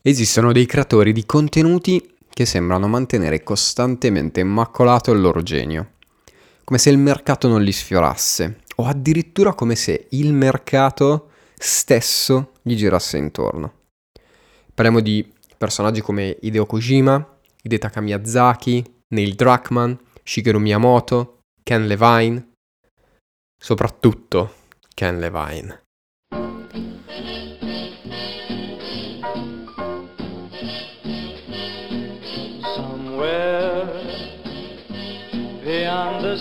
Esistono dei creatori di contenuti che sembrano mantenere costantemente immacolato il loro genio, come se il mercato non li sfiorasse, o addirittura come se il mercato stesso gli girasse intorno. Parliamo di personaggi come Hideo Kojima, Hidetaka Miyazaki, Neil Druckmann, Shigeru Miyamoto, Ken Levine, soprattutto Ken Levine.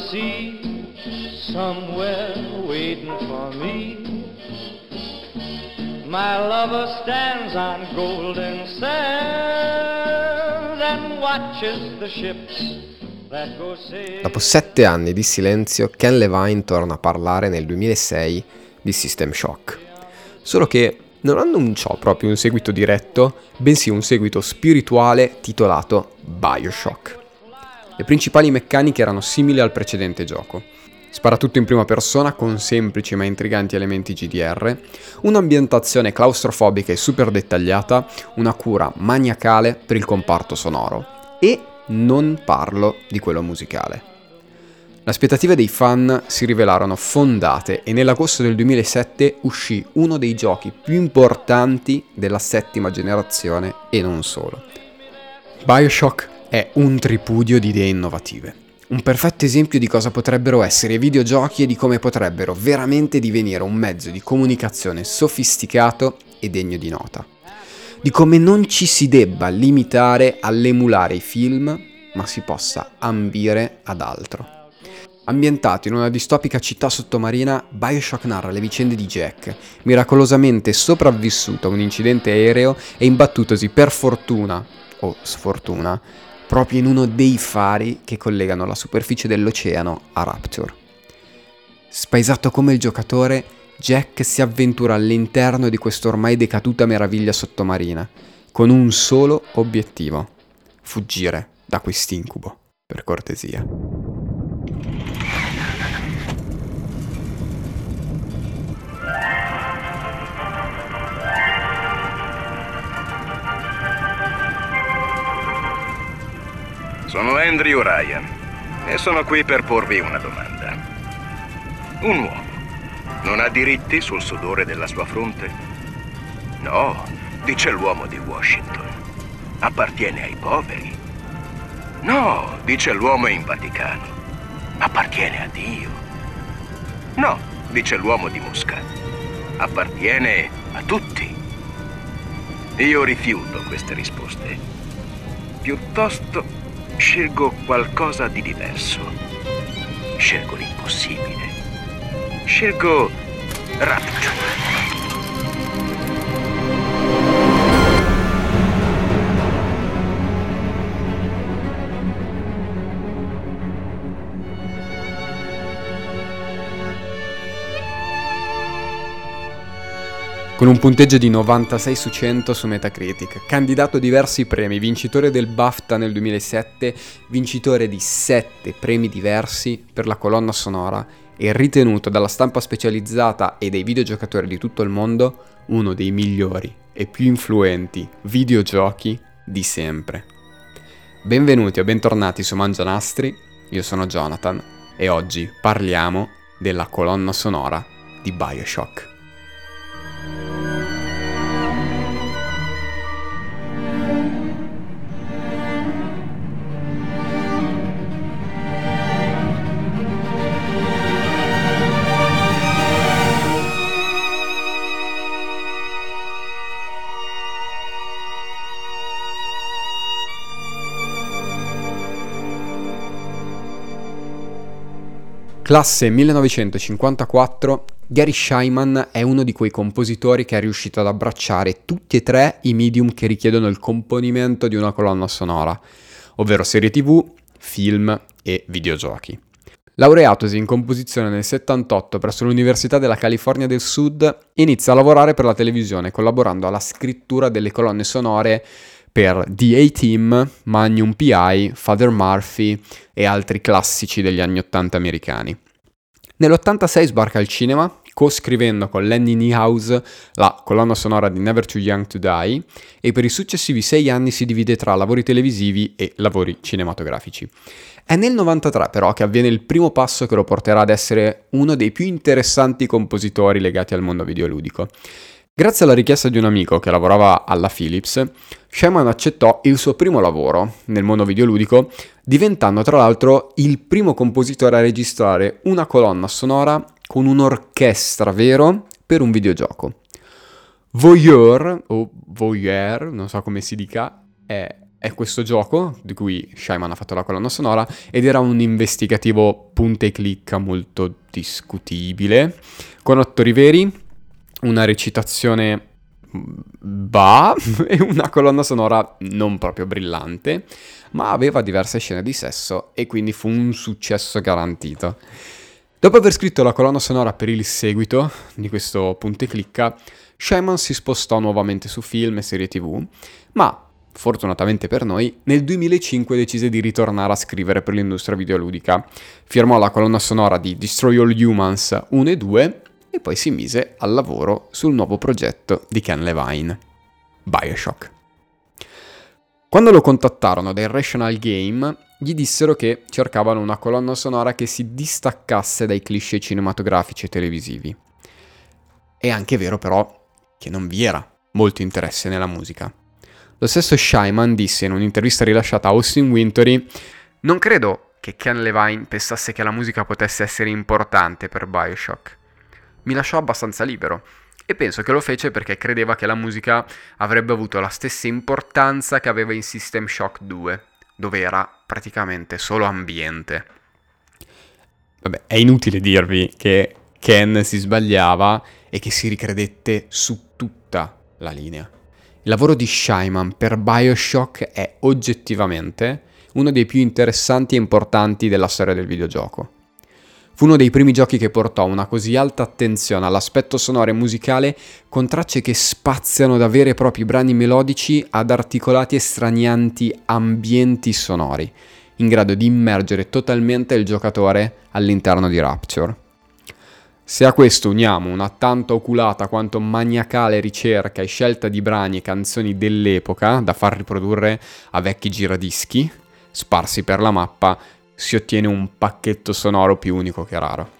Sea, somewhere waiting for me. My lover stands on golden sands and watches the ships Dopo sette anni di silenzio, Ken Levine torna a parlare nel 2006 di System Shock. Solo che non annunciò proprio un seguito diretto, bensì un seguito spirituale titolato Bioshock. Le principali meccaniche erano simili al precedente gioco. Spara tutto in prima persona con semplici ma intriganti elementi GDR, un'ambientazione claustrofobica e super dettagliata, una cura maniacale per il comparto sonoro e non parlo di quello musicale. Le aspettative dei fan si rivelarono fondate e nell'agosto del 2007 uscì uno dei giochi più importanti della settima generazione e non solo. Bioshock è un tripudio di idee innovative. Un perfetto esempio di cosa potrebbero essere i videogiochi e di come potrebbero veramente divenire un mezzo di comunicazione sofisticato e degno di nota di come non ci si debba limitare all'emulare i film, ma si possa ambire ad altro. Ambientato in una distopica città sottomarina, Bioshock narra le vicende di Jack, miracolosamente sopravvissuto a un incidente aereo e imbattutosi per fortuna, o sfortuna, proprio in uno dei fari che collegano la superficie dell'oceano a Rapture. Spaesato come il giocatore, Jack si avventura all'interno di questa ormai decaduta meraviglia sottomarina, con un solo obiettivo, fuggire da quest'incubo, per cortesia. Sono Andrew Ryan e sono qui per porvi una domanda. Un uomo non ha diritti sul sudore della sua fronte? No, dice l'uomo di Washington. Appartiene ai poveri. No, dice l'uomo in Vaticano. Appartiene a Dio. No, dice l'uomo di Mosca. Appartiene a tutti. Io rifiuto queste risposte. Piuttosto scelgo qualcosa di diverso. Scelgo l'impossibile. Scelgo Rapture. Con un punteggio di 96 su 100 su Metacritic, candidato a diversi premi, vincitore del BAFTA nel 2007, vincitore di 7 premi diversi per la colonna sonora e ritenuto dalla stampa specializzata e dai videogiocatori di tutto il mondo uno dei migliori e più influenti videogiochi di sempre. Benvenuti o bentornati su Mangianastri, io sono Jonathan e oggi parliamo della colonna sonora di Bioshock. Classe 1954, Gary Scheiman è uno di quei compositori che è riuscito ad abbracciare tutti e tre i medium che richiedono il componimento di una colonna sonora, ovvero serie tv, film e videogiochi. Laureatosi in composizione nel 78 presso l'Università della California del Sud, inizia a lavorare per la televisione collaborando alla scrittura delle colonne sonore per The A-Team, Magnum PI, Father Murphy e altri classici degli anni 80 americani. Nell'86 sbarca al cinema co-scrivendo con Lenny Niehaus la colonna sonora di Never Too Young to Die e per i successivi sei anni si divide tra lavori televisivi e lavori cinematografici. È nel 93 però che avviene il primo passo che lo porterà ad essere uno dei più interessanti compositori legati al mondo videoludico. Grazie alla richiesta di un amico che lavorava alla Philips, Shaman accettò il suo primo lavoro nel mondo videoludico, diventando tra l'altro il primo compositore a registrare una colonna sonora con un'orchestra vero per un videogioco. Voyeur, o Voyeur, non so come si dica, è, è questo gioco di cui Shyman ha fatto la colonna sonora ed era un investigativo punta e clicca molto discutibile, con attori veri, una recitazione ba e una colonna sonora non proprio brillante, ma aveva diverse scene di sesso e quindi fu un successo garantito. Dopo aver scritto la colonna sonora per il seguito di questo punto e clicca, Shaman si spostò nuovamente su film e serie tv, ma fortunatamente per noi, nel 2005 decise di ritornare a scrivere per l'industria videoludica. Firmò la colonna sonora di Destroy All Humans 1 e 2 e poi si mise al lavoro sul nuovo progetto di Ken Levine, Bioshock. Quando lo contattarono da Irrational Game, gli dissero che cercavano una colonna sonora che si distaccasse dai cliché cinematografici e televisivi. È anche vero però che non vi era molto interesse nella musica. Lo stesso Shyman disse in un'intervista rilasciata a Austin Wintory Non credo che Ken Levine pensasse che la musica potesse essere importante per Bioshock mi lasciò abbastanza libero. E penso che lo fece perché credeva che la musica avrebbe avuto la stessa importanza che aveva in System Shock 2, dove era praticamente solo ambiente. Vabbè, è inutile dirvi che Ken si sbagliava e che si ricredette su tutta la linea. Il lavoro di Shyman per Bioshock è oggettivamente uno dei più interessanti e importanti della storia del videogioco. Fu uno dei primi giochi che portò una così alta attenzione all'aspetto sonoro e musicale con tracce che spaziano da veri e propri brani melodici ad articolati e stranianti ambienti sonori, in grado di immergere totalmente il giocatore all'interno di Rapture. Se a questo uniamo una tanto oculata quanto maniacale ricerca e scelta di brani e canzoni dell'epoca da far riprodurre a vecchi giradischi, sparsi per la mappa, si ottiene un pacchetto sonoro più unico che raro.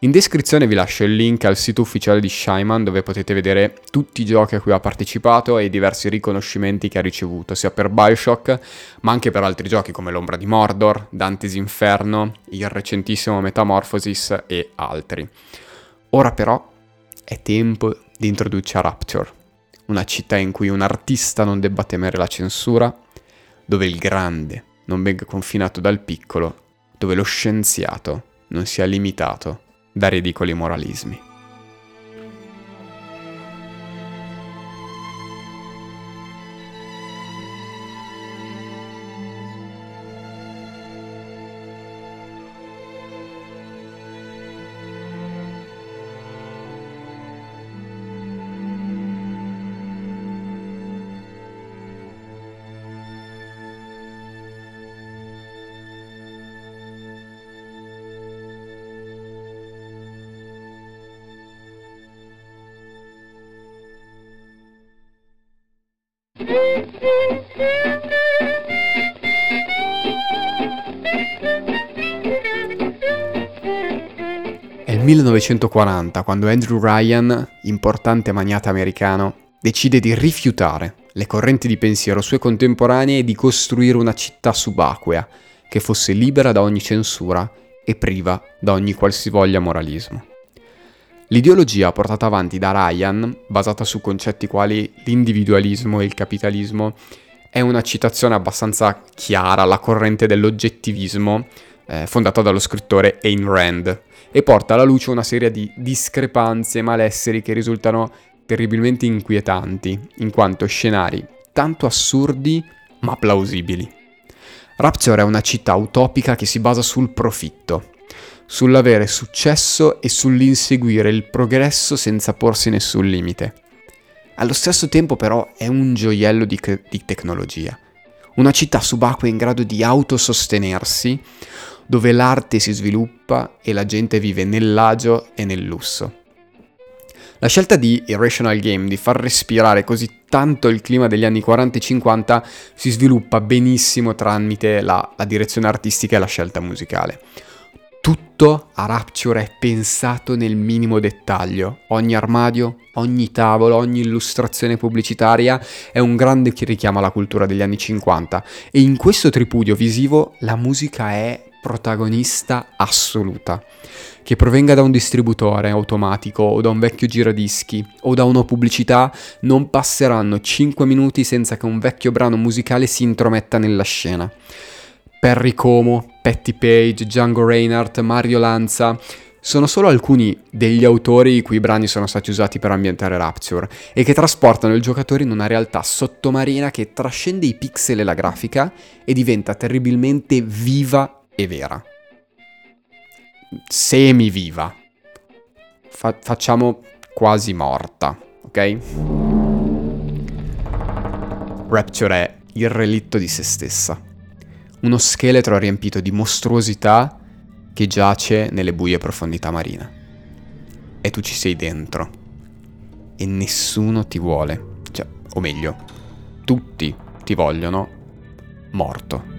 In descrizione vi lascio il link al sito ufficiale di Shyman dove potete vedere tutti i giochi a cui ha partecipato e i diversi riconoscimenti che ha ricevuto, sia per Bioshock ma anche per altri giochi come L'Ombra di Mordor, Dante's Inferno, il recentissimo Metamorphosis e altri. Ora però è tempo di introdurci a Rapture, una città in cui un artista non debba temere la censura, dove il grande, non venga confinato dal piccolo, dove lo scienziato non sia limitato da ridicoli moralismi. 1940 quando Andrew Ryan, importante magnate americano, decide di rifiutare le correnti di pensiero sue contemporanee e di costruire una città subacquea che fosse libera da ogni censura e priva da ogni qualsivoglia moralismo. L'ideologia portata avanti da Ryan, basata su concetti quali l'individualismo e il capitalismo, è una citazione abbastanza chiara alla corrente dell'oggettivismo eh, fondata dallo scrittore Ayn Rand e porta alla luce una serie di discrepanze e malesseri che risultano terribilmente inquietanti, in quanto scenari tanto assurdi ma plausibili. Rapture è una città utopica che si basa sul profitto, sull'avere successo e sull'inseguire il progresso senza porsi nessun limite. Allo stesso tempo però è un gioiello di, di tecnologia. Una città subacquea in grado di autosostenersi, dove l'arte si sviluppa e la gente vive nell'agio e nel lusso. La scelta di Irrational Game di far respirare così tanto il clima degli anni 40 e 50 si sviluppa benissimo tramite la, la direzione artistica e la scelta musicale. Tutto a Rapture è pensato nel minimo dettaglio. Ogni armadio, ogni tavolo, ogni illustrazione pubblicitaria è un grande richiamo alla cultura degli anni 50 e in questo tripudio visivo la musica è protagonista assoluta. Che provenga da un distributore automatico o da un vecchio giradischi o da una pubblicità, non passeranno 5 minuti senza che un vecchio brano musicale si intrometta nella scena. Perry Como, Patty Page, Django Reinhardt, Mario Lanza sono solo alcuni degli autori i cui brani sono stati usati per ambientare Rapture e che trasportano il giocatore in una realtà sottomarina che trascende i pixel e la grafica e diventa terribilmente viva e vera. Semi-viva. Fa- facciamo quasi morta, ok? Rapture è il relitto di se stessa. Uno scheletro riempito di mostruosità che giace nelle buie profondità marine. E tu ci sei dentro. E nessuno ti vuole. Cioè, o meglio, tutti ti vogliono morto.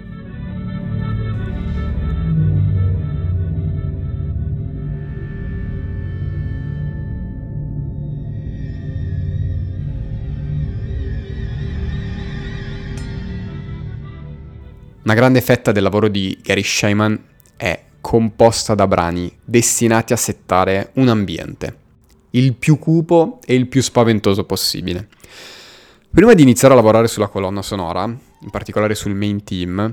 Una grande fetta del lavoro di Gary Shaiman è composta da brani destinati a settare un ambiente, il più cupo e il più spaventoso possibile. Prima di iniziare a lavorare sulla colonna sonora, in particolare sul main team,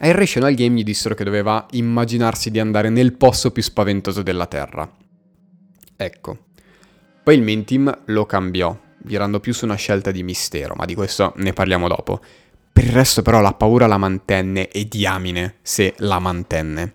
a Irrational Game gli dissero che doveva immaginarsi di andare nel posto più spaventoso della Terra. Ecco. Poi il main team lo cambiò, virando più su una scelta di mistero, ma di questo ne parliamo dopo. Per il resto però la paura la mantenne e diamine se la mantenne.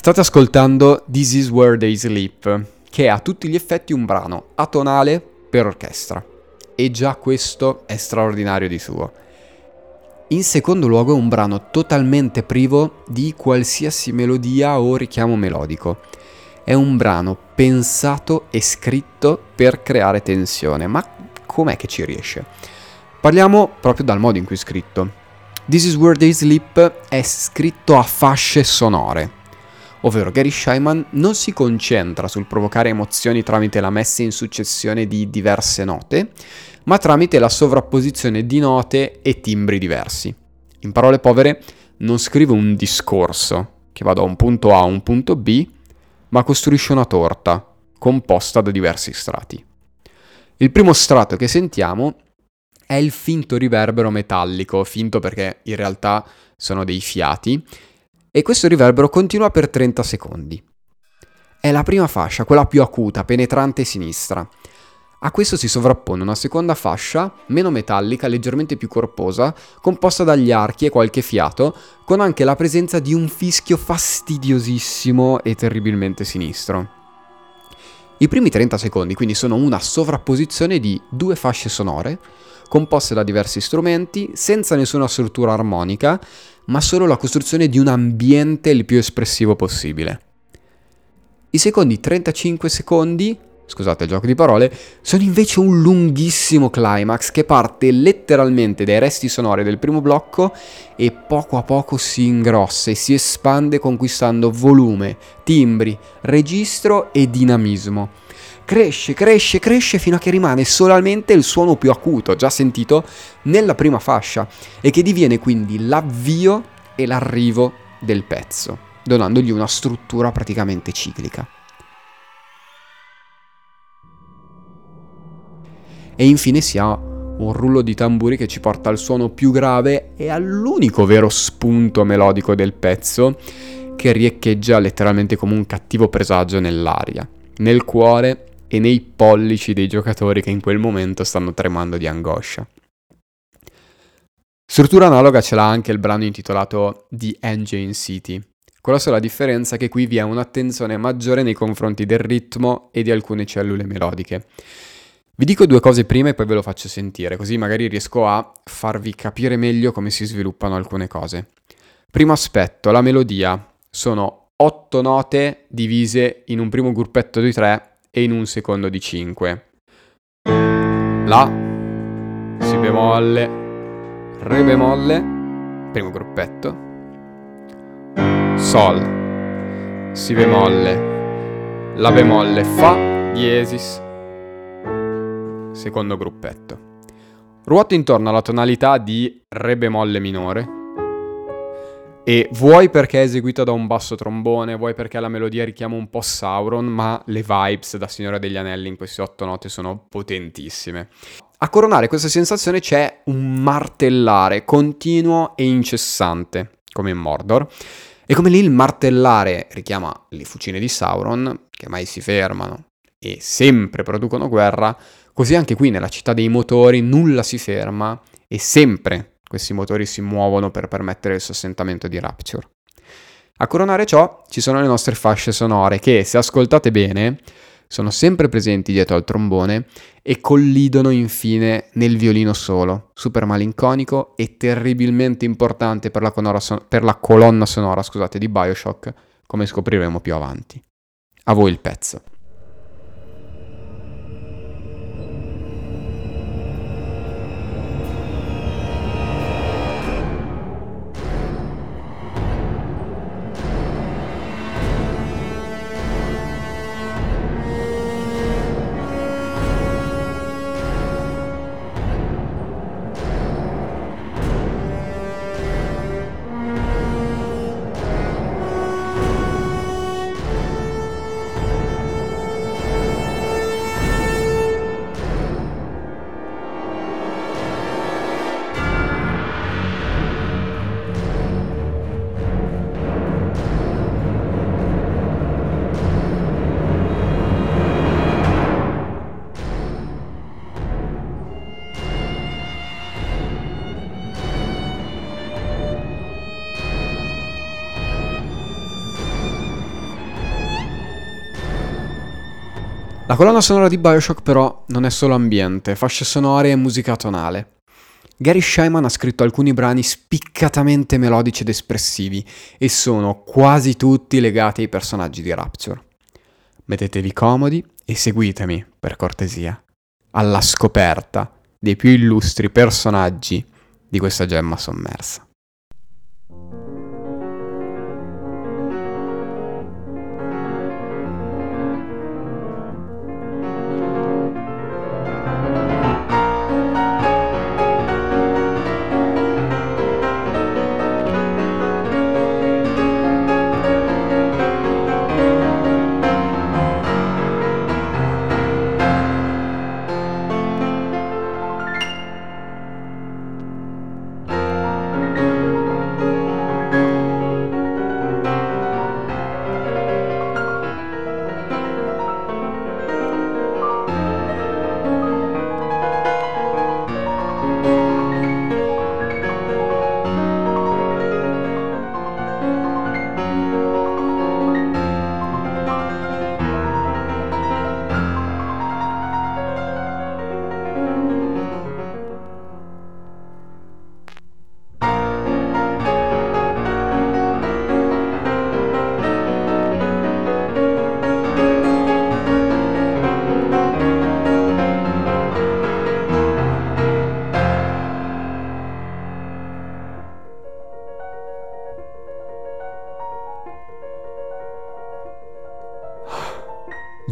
State ascoltando This Is Where They Sleep, che è a tutti gli effetti un brano atonale per orchestra. E già questo è straordinario di suo. In secondo luogo è un brano totalmente privo di qualsiasi melodia o richiamo melodico. È un brano pensato e scritto per creare tensione, ma com'è che ci riesce? Parliamo proprio dal modo in cui è scritto. This is Where They Sleep è scritto a fasce sonore, ovvero Gary Scheiman non si concentra sul provocare emozioni tramite la messa in successione di diverse note, ma tramite la sovrapposizione di note e timbri diversi. In parole povere, non scrive un discorso che va da un punto A a un punto B, ma costruisce una torta composta da diversi strati. Il primo strato che sentiamo è il finto riverbero metallico, finto perché in realtà sono dei fiati, e questo riverbero continua per 30 secondi. È la prima fascia, quella più acuta, penetrante sinistra. A questo si sovrappone una seconda fascia, meno metallica, leggermente più corposa, composta dagli archi e qualche fiato, con anche la presenza di un fischio fastidiosissimo e terribilmente sinistro. I primi 30 secondi quindi sono una sovrapposizione di due fasce sonore, composte da diversi strumenti, senza nessuna struttura armonica, ma solo la costruzione di un ambiente il più espressivo possibile. I secondi 35 secondi, scusate il gioco di parole, sono invece un lunghissimo climax che parte letteralmente dai resti sonori del primo blocco e poco a poco si ingrossa e si espande conquistando volume, timbri, registro e dinamismo cresce, cresce, cresce fino a che rimane solamente il suono più acuto, già sentito nella prima fascia, e che diviene quindi l'avvio e l'arrivo del pezzo, donandogli una struttura praticamente ciclica. E infine si ha un rullo di tamburi che ci porta al suono più grave e all'unico vero spunto melodico del pezzo che riecheggia letteralmente come un cattivo presagio nell'aria, nel cuore e nei pollici dei giocatori che in quel momento stanno tremando di angoscia. Struttura analoga ce l'ha anche il brano intitolato The Engine City, con la sola differenza che qui vi è un'attenzione maggiore nei confronti del ritmo e di alcune cellule melodiche. Vi dico due cose prima e poi ve lo faccio sentire, così magari riesco a farvi capire meglio come si sviluppano alcune cose. Primo aspetto, la melodia. Sono otto note divise in un primo gruppetto di tre e in un secondo di cinque. La, Si bemolle, Re bemolle, primo gruppetto, Sol, Si bemolle, La bemolle, Fa, diesis, secondo gruppetto. Ruoto intorno alla tonalità di Re bemolle minore, e vuoi perché è eseguita da un basso trombone, vuoi perché la melodia richiama un po' Sauron, ma le vibes da Signore degli Anelli in queste otto note sono potentissime. A coronare questa sensazione c'è un martellare continuo e incessante, come in Mordor. E come lì il martellare richiama le fucine di Sauron, che mai si fermano e sempre producono guerra, così anche qui nella città dei motori nulla si ferma e sempre questi motori si muovono per permettere il sossentamento di Rapture. A coronare ciò ci sono le nostre fasce sonore che, se ascoltate bene, sono sempre presenti dietro al trombone e collidono infine nel violino solo, super malinconico e terribilmente importante per la, son- per la colonna sonora scusate, di Bioshock, come scopriremo più avanti. A voi il pezzo. Colonna sonora di Bioshock però non è solo ambiente, fasce sonore e musica tonale. Gary Scheiman ha scritto alcuni brani spiccatamente melodici ed espressivi e sono quasi tutti legati ai personaggi di Rapture. Mettetevi comodi e seguitemi, per cortesia, alla scoperta dei più illustri personaggi di questa gemma sommersa.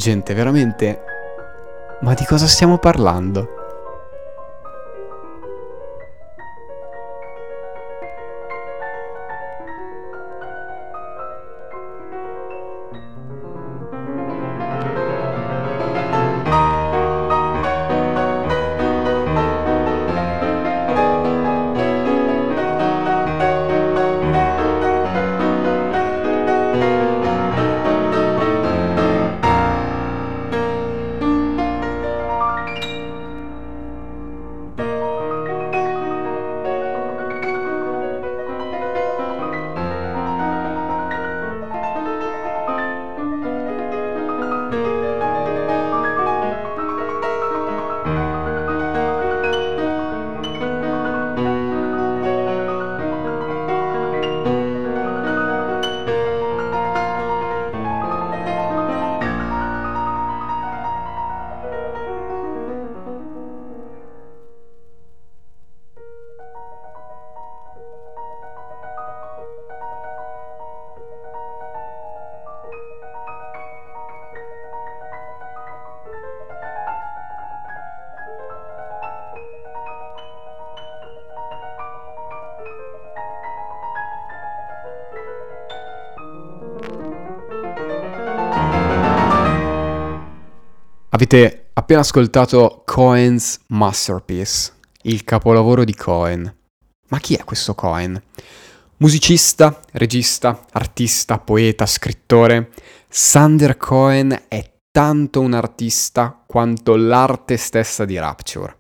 Gente, veramente... Ma di cosa stiamo parlando? Avete appena ascoltato Cohen's Masterpiece, il capolavoro di Cohen. Ma chi è questo Cohen? Musicista, regista, artista, poeta, scrittore. Sander Cohen è tanto un artista quanto l'arte stessa di Rapture.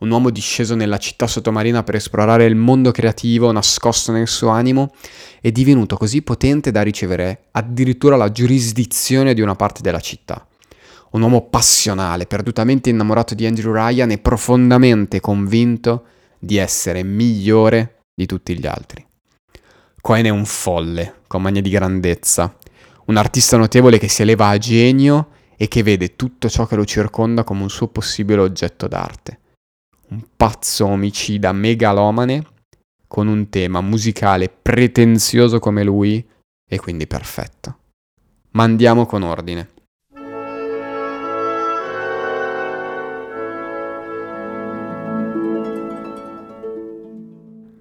Un uomo disceso nella città sottomarina per esplorare il mondo creativo nascosto nel suo animo è divenuto così potente da ricevere addirittura la giurisdizione di una parte della città un uomo passionale, perdutamente innamorato di Andrew Ryan e profondamente convinto di essere migliore di tutti gli altri. Cohen è un folle, con mania di grandezza, un artista notevole che si eleva a genio e che vede tutto ciò che lo circonda come un suo possibile oggetto d'arte. Un pazzo omicida megalomane con un tema musicale pretenzioso come lui e quindi perfetto. Ma andiamo con ordine.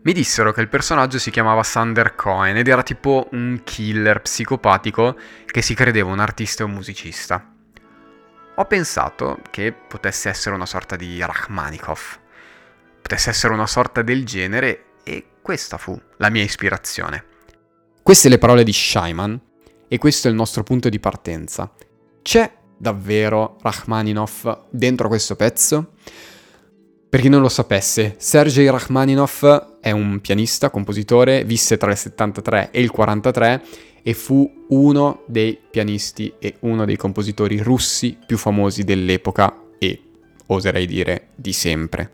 Mi dissero che il personaggio si chiamava Sander Cohen ed era tipo un killer psicopatico che si credeva un artista e un musicista. Ho pensato che potesse essere una sorta di Rachmanikov, potesse essere una sorta del genere e questa fu la mia ispirazione. Queste le parole di Shaiman e questo è il nostro punto di partenza. C'è davvero Rachmaninov dentro questo pezzo? Per chi non lo sapesse, Sergei Rachmaninov è un pianista, compositore, visse tra il 73 e il 43 e fu uno dei pianisti e uno dei compositori russi più famosi dell'epoca e, oserei dire, di sempre.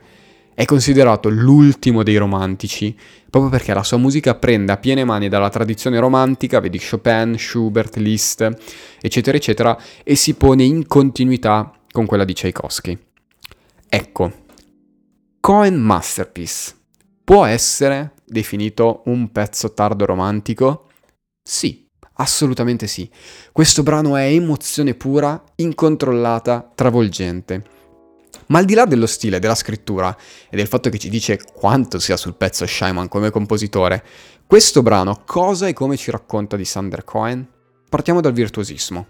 È considerato l'ultimo dei romantici proprio perché la sua musica prende a piene mani dalla tradizione romantica, vedi Chopin, Schubert, Liszt, eccetera, eccetera, e si pone in continuità con quella di Tchaikovsky. Ecco, Cohen Masterpiece può essere definito un pezzo tardo romantico? Sì, assolutamente sì. Questo brano è emozione pura, incontrollata, travolgente. Ma al di là dello stile, della scrittura e del fatto che ci dice quanto sia sul pezzo Shyman come compositore, questo brano cosa e come ci racconta di Sander Cohen? Partiamo dal virtuosismo.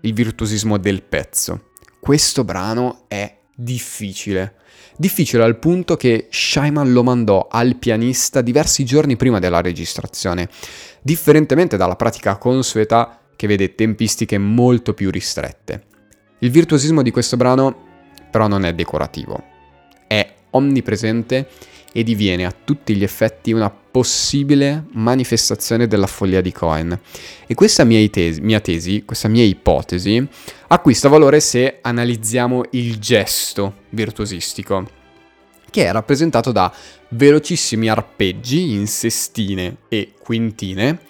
Il virtuosismo del pezzo. Questo brano è difficile. Difficile al punto che Shyman lo mandò al pianista diversi giorni prima della registrazione, differentemente dalla pratica consueta che vede tempistiche molto più ristrette. Il virtuosismo di questo brano però non è decorativo, è onnipresente e diviene a tutti gli effetti una possibile manifestazione della follia di Cohen. E questa mia tesi, mia tesi, questa mia ipotesi, acquista valore se analizziamo il gesto virtuosistico, che è rappresentato da velocissimi arpeggi in sestine e quintine,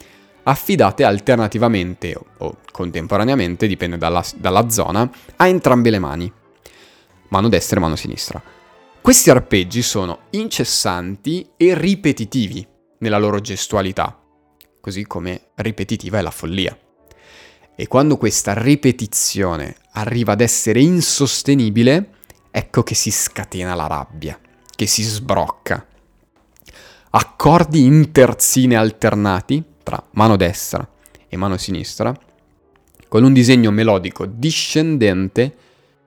affidate alternativamente o contemporaneamente, dipende dalla, dalla zona, a entrambe le mani, mano destra e mano sinistra. Questi arpeggi sono incessanti e ripetitivi nella loro gestualità, così come ripetitiva è la follia. E quando questa ripetizione arriva ad essere insostenibile, ecco che si scatena la rabbia, che si sbrocca. Accordi in terzine alternati tra mano destra e mano sinistra, con un disegno melodico discendente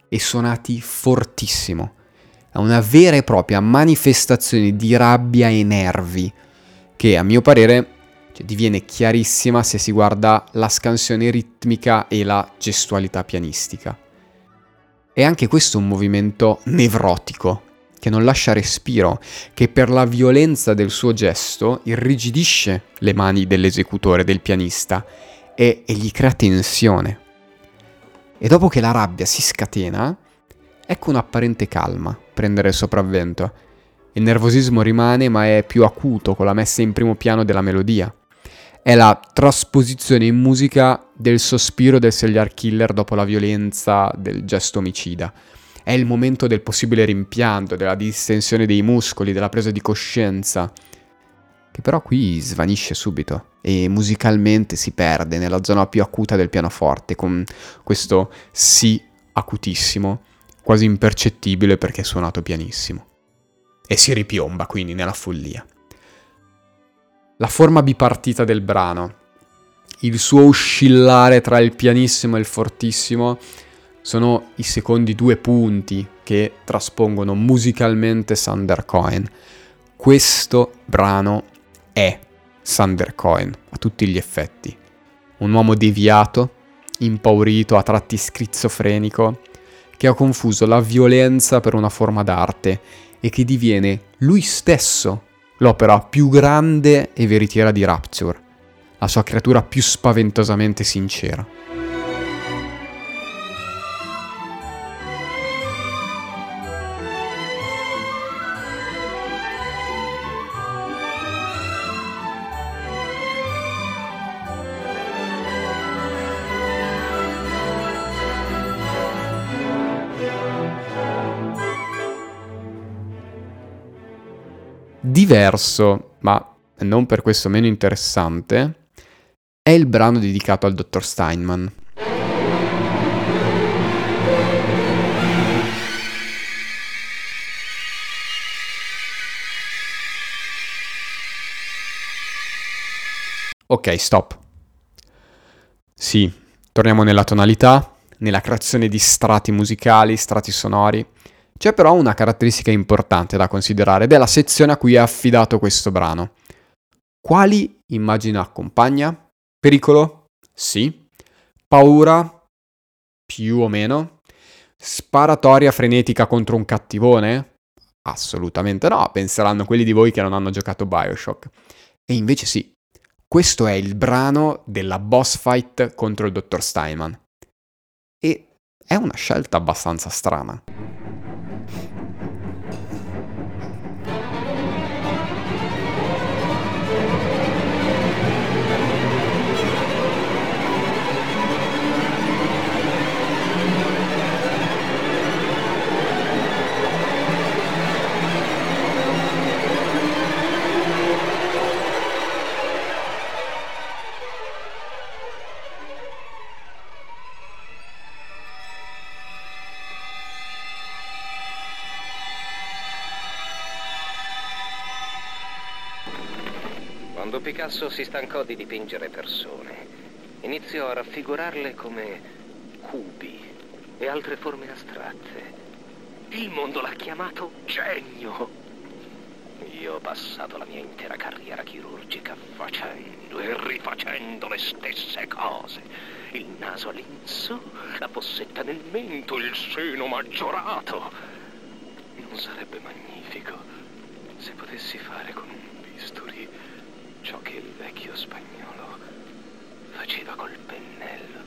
e suonati fortissimo a una vera e propria manifestazione di rabbia e nervi, che a mio parere cioè, diviene chiarissima se si guarda la scansione ritmica e la gestualità pianistica. È anche questo un movimento nevrotico, che non lascia respiro, che per la violenza del suo gesto irrigidisce le mani dell'esecutore, del pianista, e, e gli crea tensione. E dopo che la rabbia si scatena, ecco un'apparente calma prendere il sopravvento. Il nervosismo rimane ma è più acuto con la messa in primo piano della melodia. È la trasposizione in musica del sospiro del serial killer dopo la violenza del gesto omicida. È il momento del possibile rimpianto, della distensione dei muscoli, della presa di coscienza, che però qui svanisce subito e musicalmente si perde nella zona più acuta del pianoforte con questo sì acutissimo quasi impercettibile perché è suonato pianissimo. E si ripiomba quindi nella follia. La forma bipartita del brano, il suo oscillare tra il pianissimo e il fortissimo, sono i secondi due punti che traspongono musicalmente Sander Cohen. Questo brano è Sander Cohen a tutti gli effetti. Un uomo deviato, impaurito, a tratti schizofrenico, che ha confuso la violenza per una forma d'arte e che diviene lui stesso l'opera più grande e veritiera di Rapture, la sua creatura più spaventosamente sincera. Diverso, ma non per questo meno interessante, è il brano dedicato al dottor Steinman. Ok, stop. Sì, torniamo nella tonalità, nella creazione di strati musicali, strati sonori. C'è però una caratteristica importante da considerare ed è la sezione a cui è affidato questo brano. Quali immagini accompagna? Pericolo? Sì. Paura? Più o meno. Sparatoria frenetica contro un cattivone? Assolutamente no, penseranno quelli di voi che non hanno giocato Bioshock. E invece sì, questo è il brano della boss fight contro il dottor Steinman. E è una scelta abbastanza strana. Quando Picasso si stancò di dipingere persone, iniziò a raffigurarle come cubi e altre forme astratte. Il mondo l'ha chiamato genio. Io ho passato la mia intera carriera chirurgica facendo e rifacendo le stesse cose. Il naso all'inizio, la fossetta nel mento, il seno maggiorato. Non sarebbe magnifico se potessi fare con un bisturi ciò che il vecchio spagnolo faceva col pennello.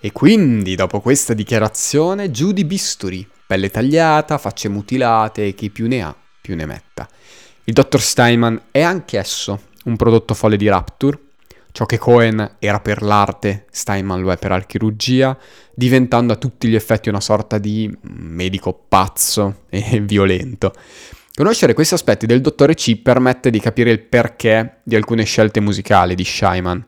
E quindi, dopo questa dichiarazione, giù di bisturi, pelle tagliata, facce mutilate e chi più ne ha, più ne metta. Il dottor Steinman è anch'esso un prodotto folle di Rapture, ciò che Cohen era per l'arte, Steinman lo è per la chirurgia, diventando a tutti gli effetti una sorta di medico pazzo e violento. Conoscere questi aspetti del dottore C permette di capire il perché di alcune scelte musicali di Shyman.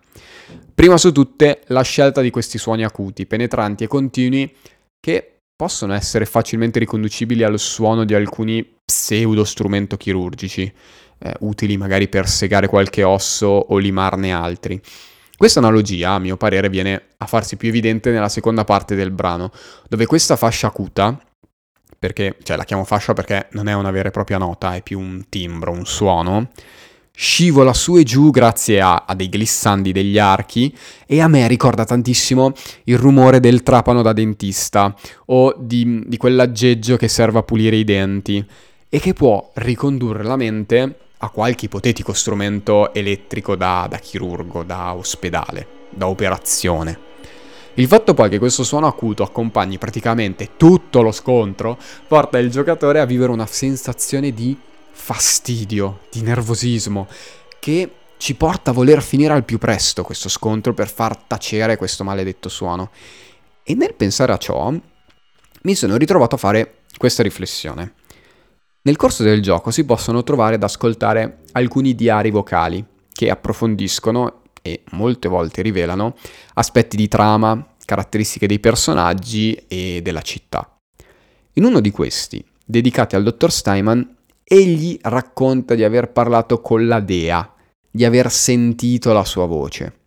Prima su tutte la scelta di questi suoni acuti, penetranti e continui che possono essere facilmente riconducibili al suono di alcuni pseudo strumento chirurgici, eh, utili magari per segare qualche osso o limarne altri. Questa analogia, a mio parere, viene a farsi più evidente nella seconda parte del brano, dove questa fascia acuta perché, cioè la chiamo fascia perché non è una vera e propria nota, è più un timbro, un suono, scivola su e giù grazie a, a, dei glissandi degli archi e a me ricorda tantissimo il rumore del trapano da dentista o di, di quell'aggeggio che serve a pulire i denti e che può ricondurre la mente a qualche ipotetico strumento elettrico da, da chirurgo, da ospedale, da operazione. Il fatto poi che questo suono acuto accompagni praticamente tutto lo scontro porta il giocatore a vivere una sensazione di fastidio, di nervosismo, che ci porta a voler finire al più presto questo scontro per far tacere questo maledetto suono. E nel pensare a ciò, mi sono ritrovato a fare questa riflessione. Nel corso del gioco si possono trovare ad ascoltare alcuni diari vocali che approfondiscono e molte volte rivelano aspetti di trama, caratteristiche dei personaggi e della città. In uno di questi, dedicati al dottor Steinman, egli racconta di aver parlato con la dea, di aver sentito la sua voce.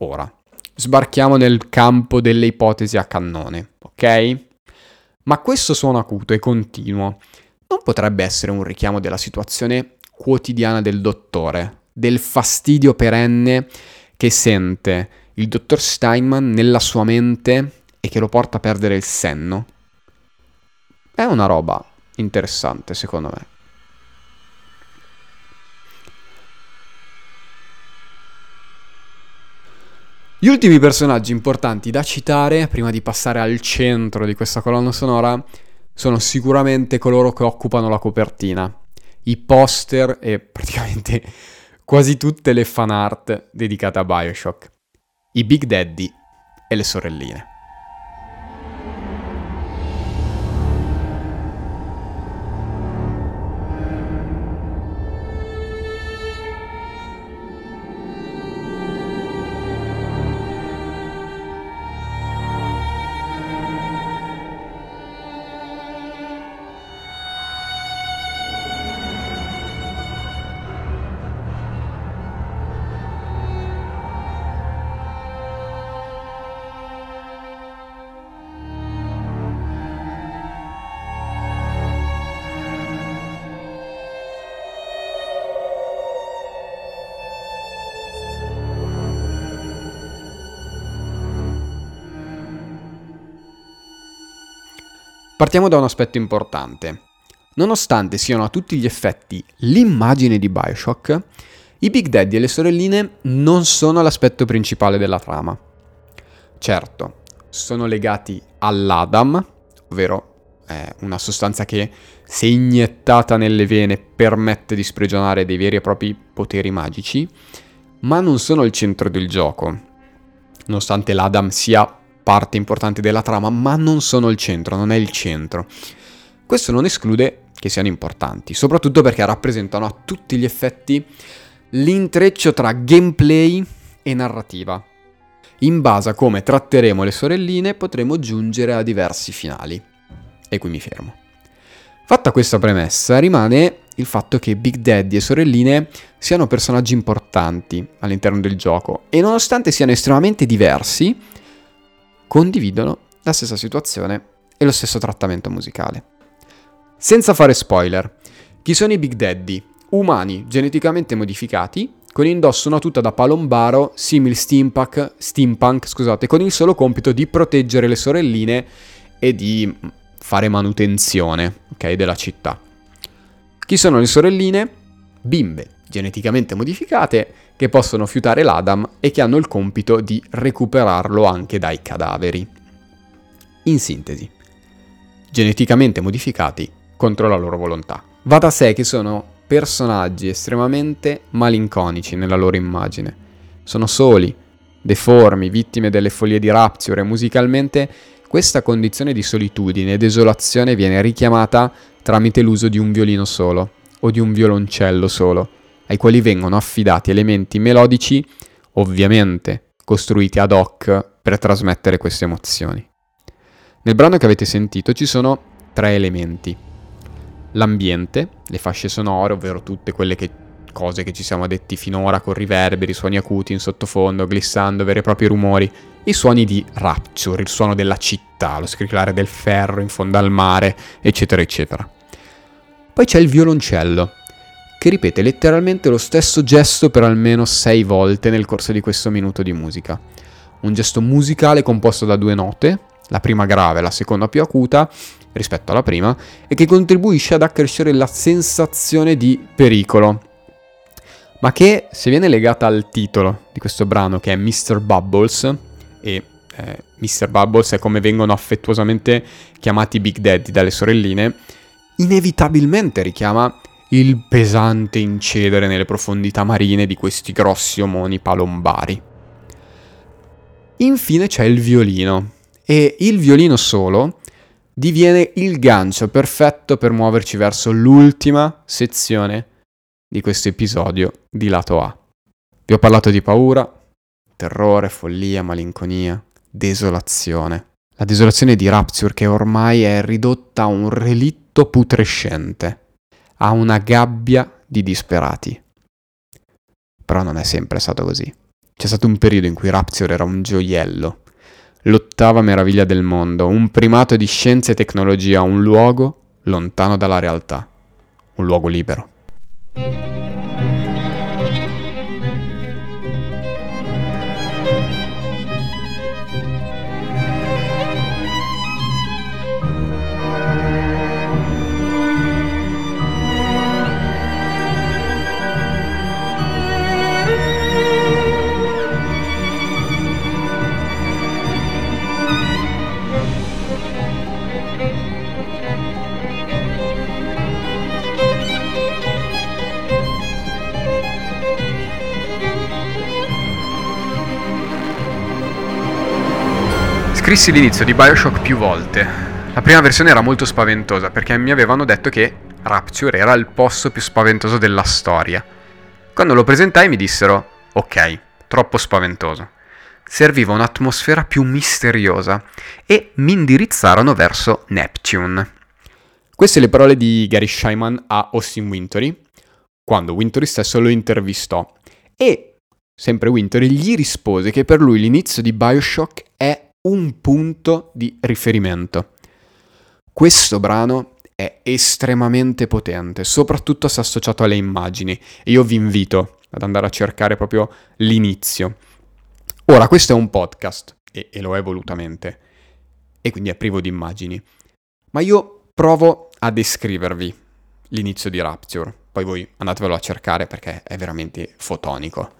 Ora, sbarchiamo nel campo delle ipotesi a cannone, ok? Ma questo suono acuto e continuo non potrebbe essere un richiamo della situazione quotidiana del dottore, del fastidio perenne che sente il dottor Steinman nella sua mente e che lo porta a perdere il senno. È una roba interessante, secondo me. Gli ultimi personaggi importanti da citare, prima di passare al centro di questa colonna sonora, sono sicuramente coloro che occupano la copertina, i poster e praticamente quasi tutte le fan art dedicate a Bioshock, i Big Daddy e le sorelline. Partiamo da un aspetto importante. Nonostante siano a tutti gli effetti l'immagine di Bioshock, i Big Daddy e le sorelline non sono l'aspetto principale della trama. Certo, sono legati all'Adam, ovvero eh, una sostanza che, se iniettata nelle vene, permette di sprigionare dei veri e propri poteri magici, ma non sono il centro del gioco. Nonostante l'Adam sia parte importante della trama, ma non sono il centro, non è il centro. Questo non esclude che siano importanti, soprattutto perché rappresentano a tutti gli effetti l'intreccio tra gameplay e narrativa. In base a come tratteremo le sorelline potremo giungere a diversi finali. E qui mi fermo. Fatta questa premessa, rimane il fatto che Big Daddy e sorelline siano personaggi importanti all'interno del gioco e nonostante siano estremamente diversi, condividono la stessa situazione e lo stesso trattamento musicale. Senza fare spoiler, chi sono i Big Daddy? Umani geneticamente modificati con indosso una tuta da palombaro simil steampunk, steampunk scusate, con il solo compito di proteggere le sorelline e di fare manutenzione okay, della città. Chi sono le sorelline? Bimbe geneticamente modificate che possono fiutare l'Adam e che hanno il compito di recuperarlo anche dai cadaveri. In sintesi, geneticamente modificati contro la loro volontà. Va da sé che sono personaggi estremamente malinconici nella loro immagine. Sono soli, deformi, vittime delle follie di Rapture musicalmente questa condizione di solitudine e desolazione viene richiamata tramite l'uso di un violino solo o di un violoncello solo ai quali vengono affidati elementi melodici, ovviamente costruiti ad hoc per trasmettere queste emozioni. Nel brano che avete sentito ci sono tre elementi. L'ambiente, le fasce sonore, ovvero tutte quelle che, cose che ci siamo detti finora con riverberi, suoni acuti in sottofondo, glissando, veri e propri rumori, i suoni di Rapture, il suono della città, lo scricchiolare del ferro in fondo al mare, eccetera, eccetera. Poi c'è il violoncello, che ripete letteralmente lo stesso gesto per almeno sei volte nel corso di questo minuto di musica. Un gesto musicale composto da due note, la prima grave e la seconda più acuta rispetto alla prima, e che contribuisce ad accrescere la sensazione di pericolo. Ma che, se viene legata al titolo di questo brano, che è Mr. Bubbles, e eh, Mr. Bubbles è come vengono affettuosamente chiamati Big Daddy dalle sorelline, inevitabilmente richiama il pesante incedere nelle profondità marine di questi grossi omoni palombari. Infine c'è il violino, e il violino solo diviene il gancio perfetto per muoverci verso l'ultima sezione di questo episodio di lato A. Vi ho parlato di paura, terrore, follia, malinconia, desolazione. La desolazione di Rapture che ormai è ridotta a un relitto putrescente a una gabbia di disperati. Però non è sempre stato così. C'è stato un periodo in cui Rapture era un gioiello, l'ottava meraviglia del mondo, un primato di scienza e tecnologia, un luogo lontano dalla realtà, un luogo libero. Scrissi l'inizio di Bioshock più volte. La prima versione era molto spaventosa perché mi avevano detto che Rapture era il posto più spaventoso della storia. Quando lo presentai mi dissero, ok, troppo spaventoso. Serviva un'atmosfera più misteriosa e mi indirizzarono verso Neptune. Queste le parole di Gary Shyman a Austin Wintory, quando Wintory stesso lo intervistò. E, sempre Wintory, gli rispose che per lui l'inizio di Bioshock un punto di riferimento. Questo brano è estremamente potente, soprattutto se associato alle immagini, e io vi invito ad andare a cercare proprio l'inizio. Ora, questo è un podcast, e, e lo è volutamente, e quindi è privo di immagini, ma io provo a descrivervi l'inizio di Rapture, poi voi andatevelo a cercare perché è veramente fotonico.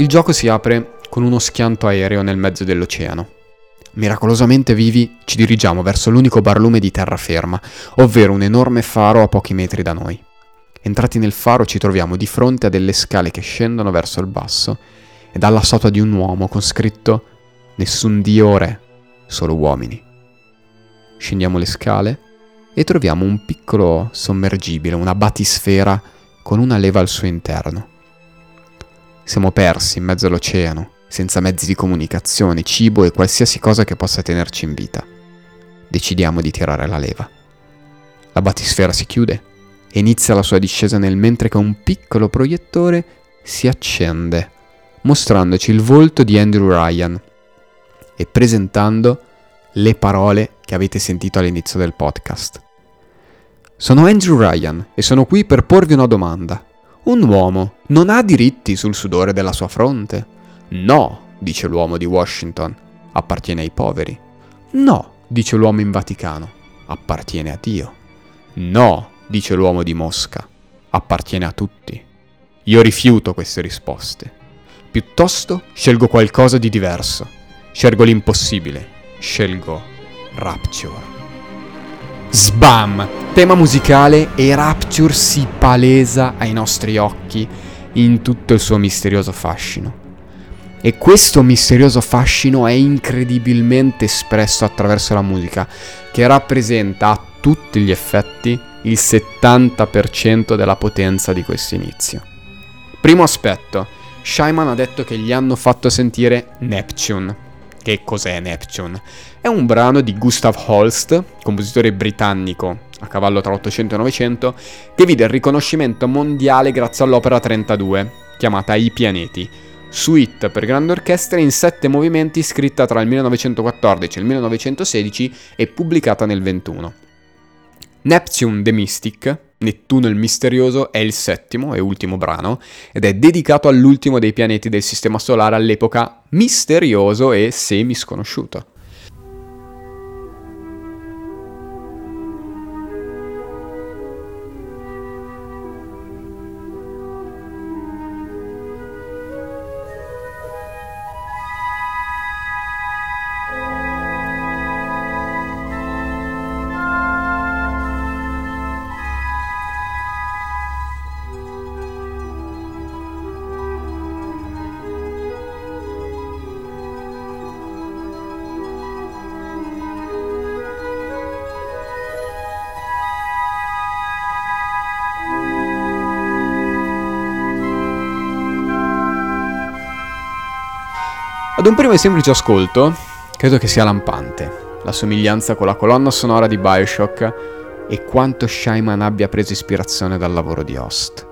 Il gioco si apre con uno schianto aereo nel mezzo dell'oceano. Miracolosamente vivi ci dirigiamo verso l'unico barlume di terraferma, ovvero un enorme faro a pochi metri da noi. Entrati nel faro ci troviamo di fronte a delle scale che scendono verso il basso e dalla statua di un uomo con scritto Nessun dio o re, solo uomini. Scendiamo le scale e troviamo un piccolo sommergibile, una batisfera con una leva al suo interno. Siamo persi in mezzo all'oceano, senza mezzi di comunicazione, cibo e qualsiasi cosa che possa tenerci in vita. Decidiamo di tirare la leva. La batisfera si chiude e inizia la sua discesa nel mentre che un piccolo proiettore si accende, mostrandoci il volto di Andrew Ryan e presentando le parole che avete sentito all'inizio del podcast. Sono Andrew Ryan e sono qui per porvi una domanda. Un uomo non ha diritti sul sudore della sua fronte? No, dice l'uomo di Washington, appartiene ai poveri. No, dice l'uomo in Vaticano, appartiene a Dio. No, dice l'uomo di Mosca, appartiene a tutti. Io rifiuto queste risposte. Piuttosto scelgo qualcosa di diverso. Scelgo l'impossibile. Scelgo Rapture. Sbam! Tema musicale e Rapture si palesa ai nostri occhi in tutto il suo misterioso fascino. E questo misterioso fascino è incredibilmente espresso attraverso la musica, che rappresenta a tutti gli effetti il 70% della potenza di questo inizio. Primo aspetto, Shyman ha detto che gli hanno fatto sentire Neptune, che cos'è Neptune? È un brano di Gustav Holst, compositore britannico a cavallo tra 800 e 900, che vide il riconoscimento mondiale grazie all'opera 32, chiamata I pianeti, suite per grande orchestra in sette movimenti scritta tra il 1914 e il 1916 e pubblicata nel 21. Neptune the Mystic, Nettuno il misterioso, è il settimo e ultimo brano ed è dedicato all'ultimo dei pianeti del Sistema Solare all'epoca misterioso e semi sconosciuto. Ad un primo e semplice ascolto, credo che sia lampante la somiglianza con la colonna sonora di Bioshock e quanto Shyman abbia preso ispirazione dal lavoro di Host.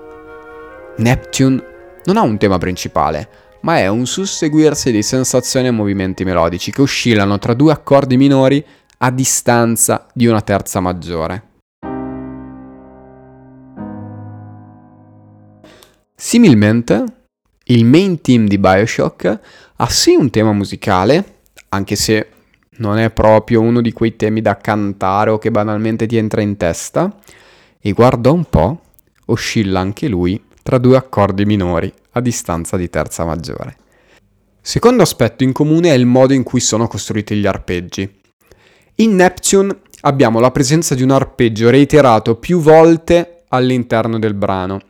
Neptune non ha un tema principale, ma è un susseguirsi di sensazioni e movimenti melodici che oscillano tra due accordi minori a distanza di una terza maggiore. Similmente, il main team di Bioshock ha sì un tema musicale, anche se non è proprio uno di quei temi da cantare o che banalmente ti entra in testa, e guarda un po', oscilla anche lui tra due accordi minori a distanza di terza maggiore. Secondo aspetto in comune è il modo in cui sono costruiti gli arpeggi. In Neptune abbiamo la presenza di un arpeggio reiterato più volte all'interno del brano,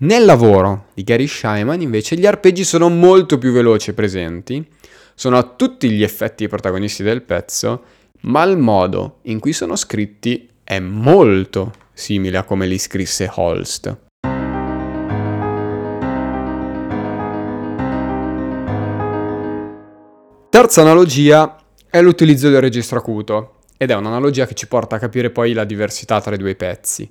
Nel lavoro di Gary Shyman invece gli arpeggi sono molto più veloci e presenti, sono a tutti gli effetti i protagonisti del pezzo, ma il modo in cui sono scritti è molto simile a come li scrisse Holst. Terza analogia è l'utilizzo del registro acuto, ed è un'analogia che ci porta a capire poi la diversità tra i due pezzi.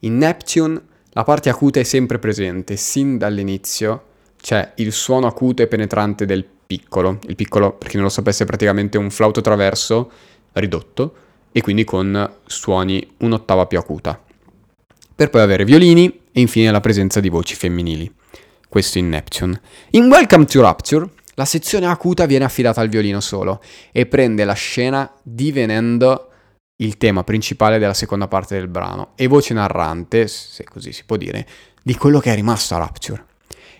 In Neptune la parte acuta è sempre presente, sin dall'inizio c'è il suono acuto e penetrante del piccolo. Il piccolo, per chi non lo sapesse, è praticamente un flauto traverso ridotto e quindi con suoni un'ottava più acuta. Per poi avere violini e infine la presenza di voci femminili. Questo in Neptune. In Welcome to Rapture la sezione acuta viene affidata al violino solo e prende la scena divenendo il tema principale della seconda parte del brano e voce narrante, se così si può dire, di quello che è rimasto a Rapture.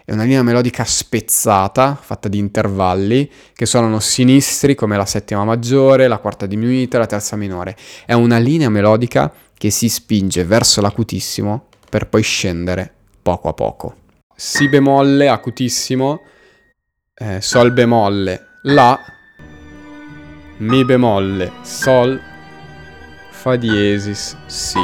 È una linea melodica spezzata, fatta di intervalli, che suonano sinistri come la settima maggiore, la quarta diminuita e la terza minore. È una linea melodica che si spinge verso l'acutissimo per poi scendere poco a poco. Si bemolle, acutissimo, eh, Sol bemolle, La, Mi bemolle, Sol, Fa diesis, Si.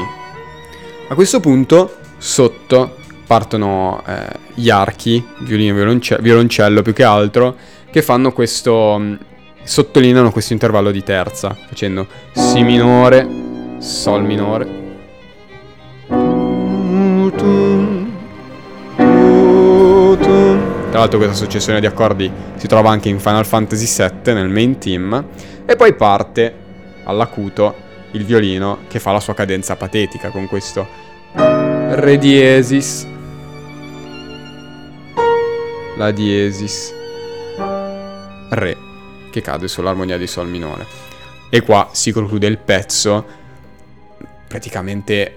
A questo punto, sotto, partono eh, gli archi, violino violonce- violoncello più che altro, che fanno questo, mh, sottolineano questo intervallo di terza, facendo Si minore, Sol minore. Tra l'altro questa successione di accordi si trova anche in Final Fantasy VII nel main team e poi parte all'acuto il violino che fa la sua cadenza patetica con questo Re diesis, La diesis, Re, che cade sull'armonia di Sol minore. E qua si conclude il pezzo praticamente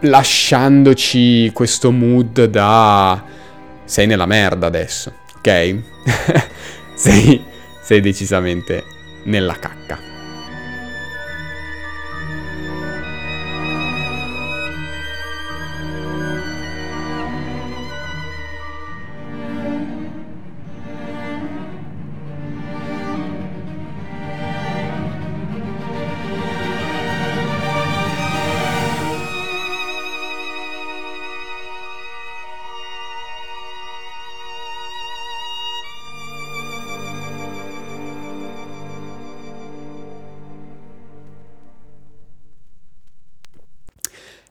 lasciandoci questo mood da sei nella merda adesso, ok? sei, sei decisamente nella cacca.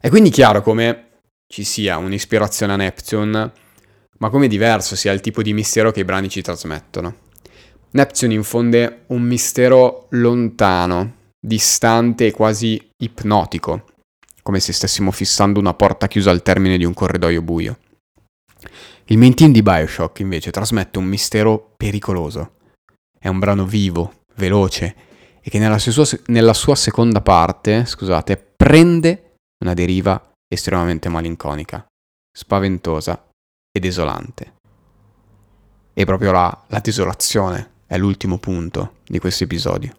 È quindi chiaro come ci sia un'ispirazione a Neptune, ma come diverso sia il tipo di mistero che i brani ci trasmettono. Neptune infonde un mistero lontano, distante e quasi ipnotico, come se stessimo fissando una porta chiusa al termine di un corridoio buio. Il main di Bioshock invece trasmette un mistero pericoloso. È un brano vivo, veloce e che nella sua, nella sua seconda parte, scusate, prende una deriva estremamente malinconica, spaventosa e desolante. E proprio la, la desolazione è l'ultimo punto di questo episodio.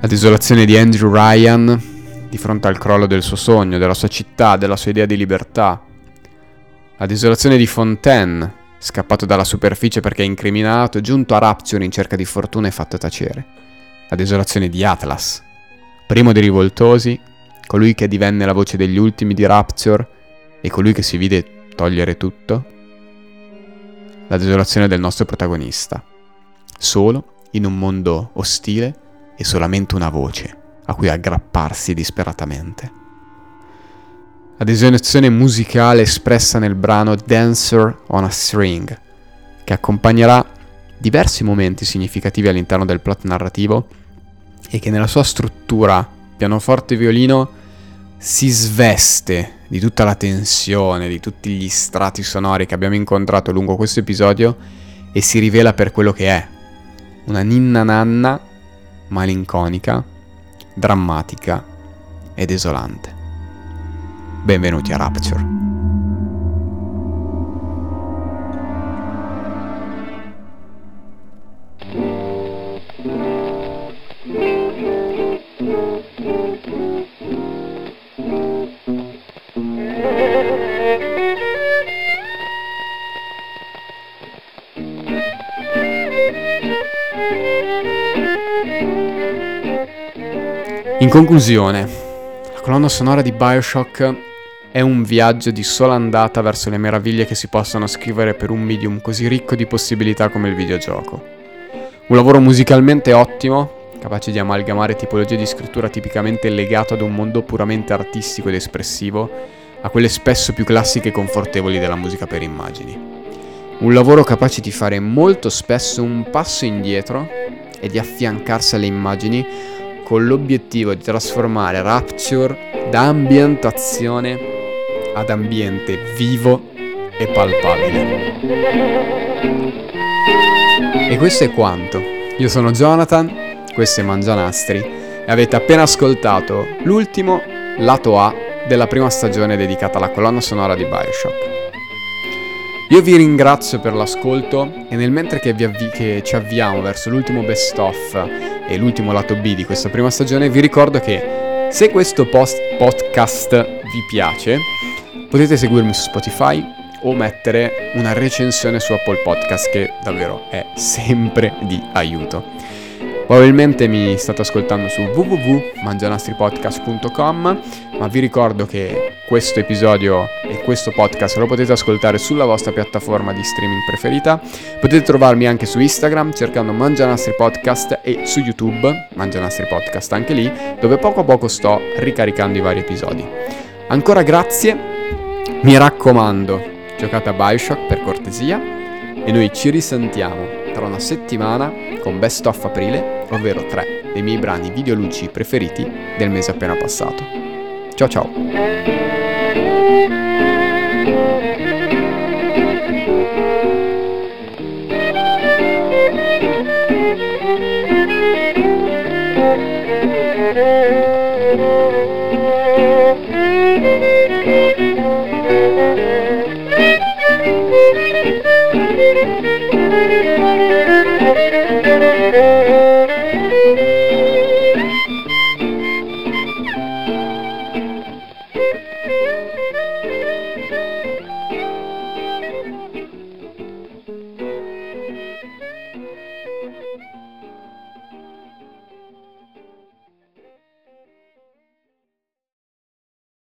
La desolazione di Andrew Ryan di fronte al crollo del suo sogno, della sua città, della sua idea di libertà. La desolazione di Fontaine, scappato dalla superficie perché incriminato, giunto a Rapture in cerca di fortuna e fatto tacere. La desolazione di Atlas, primo dei rivoltosi, colui che divenne la voce degli ultimi di Rapture e colui che si vide togliere tutto. La desolazione del nostro protagonista, solo in un mondo ostile e solamente una voce a cui aggrapparsi disperatamente. La desolazione musicale espressa nel brano Dancer on a String, che accompagnerà diversi momenti significativi all'interno del plot narrativo e che nella sua struttura pianoforte e violino si sveste di tutta la tensione, di tutti gli strati sonori che abbiamo incontrato lungo questo episodio e si rivela per quello che è, una ninna nanna malinconica, drammatica e desolante. Benvenuti a Rapture. In conclusione, la colonna sonora di Bioshock è un viaggio di sola andata verso le meraviglie che si possono scrivere per un medium così ricco di possibilità come il videogioco. Un lavoro musicalmente ottimo, capace di amalgamare tipologie di scrittura tipicamente legato ad un mondo puramente artistico ed espressivo, a quelle spesso più classiche e confortevoli della musica per immagini. Un lavoro capace di fare molto spesso un passo indietro e di affiancarsi alle immagini con l'obiettivo di trasformare Rapture da ambientazione ad ambiente vivo e palpabile. E questo è quanto. Io sono Jonathan, questo è Mangianastri e avete appena ascoltato l'ultimo lato A della prima stagione dedicata alla colonna sonora di Bioshock. Io vi ringrazio per l'ascolto e nel mentre che, avvi- che ci avviamo verso l'ultimo best of e l'ultimo lato B di questa prima stagione, vi ricordo che se questo post- podcast vi piace, potete seguirmi su Spotify o mettere una recensione su Apple Podcast che davvero è sempre di aiuto. Probabilmente mi state ascoltando su www.mangianastripodcast.com, ma vi ricordo che questo episodio e questo podcast lo potete ascoltare sulla vostra piattaforma di streaming preferita. Potete trovarmi anche su Instagram cercando Mangianastri Podcast e su YouTube Mangianastri Podcast anche lì, dove poco a poco sto ricaricando i vari episodi. Ancora grazie, mi raccomando, giocate a Bioshock per cortesia e noi ci risentiamo tra una settimana con Best of Aprile, ovvero tre dei miei brani videoluci preferiti del mese appena passato. Ciao ciao! Música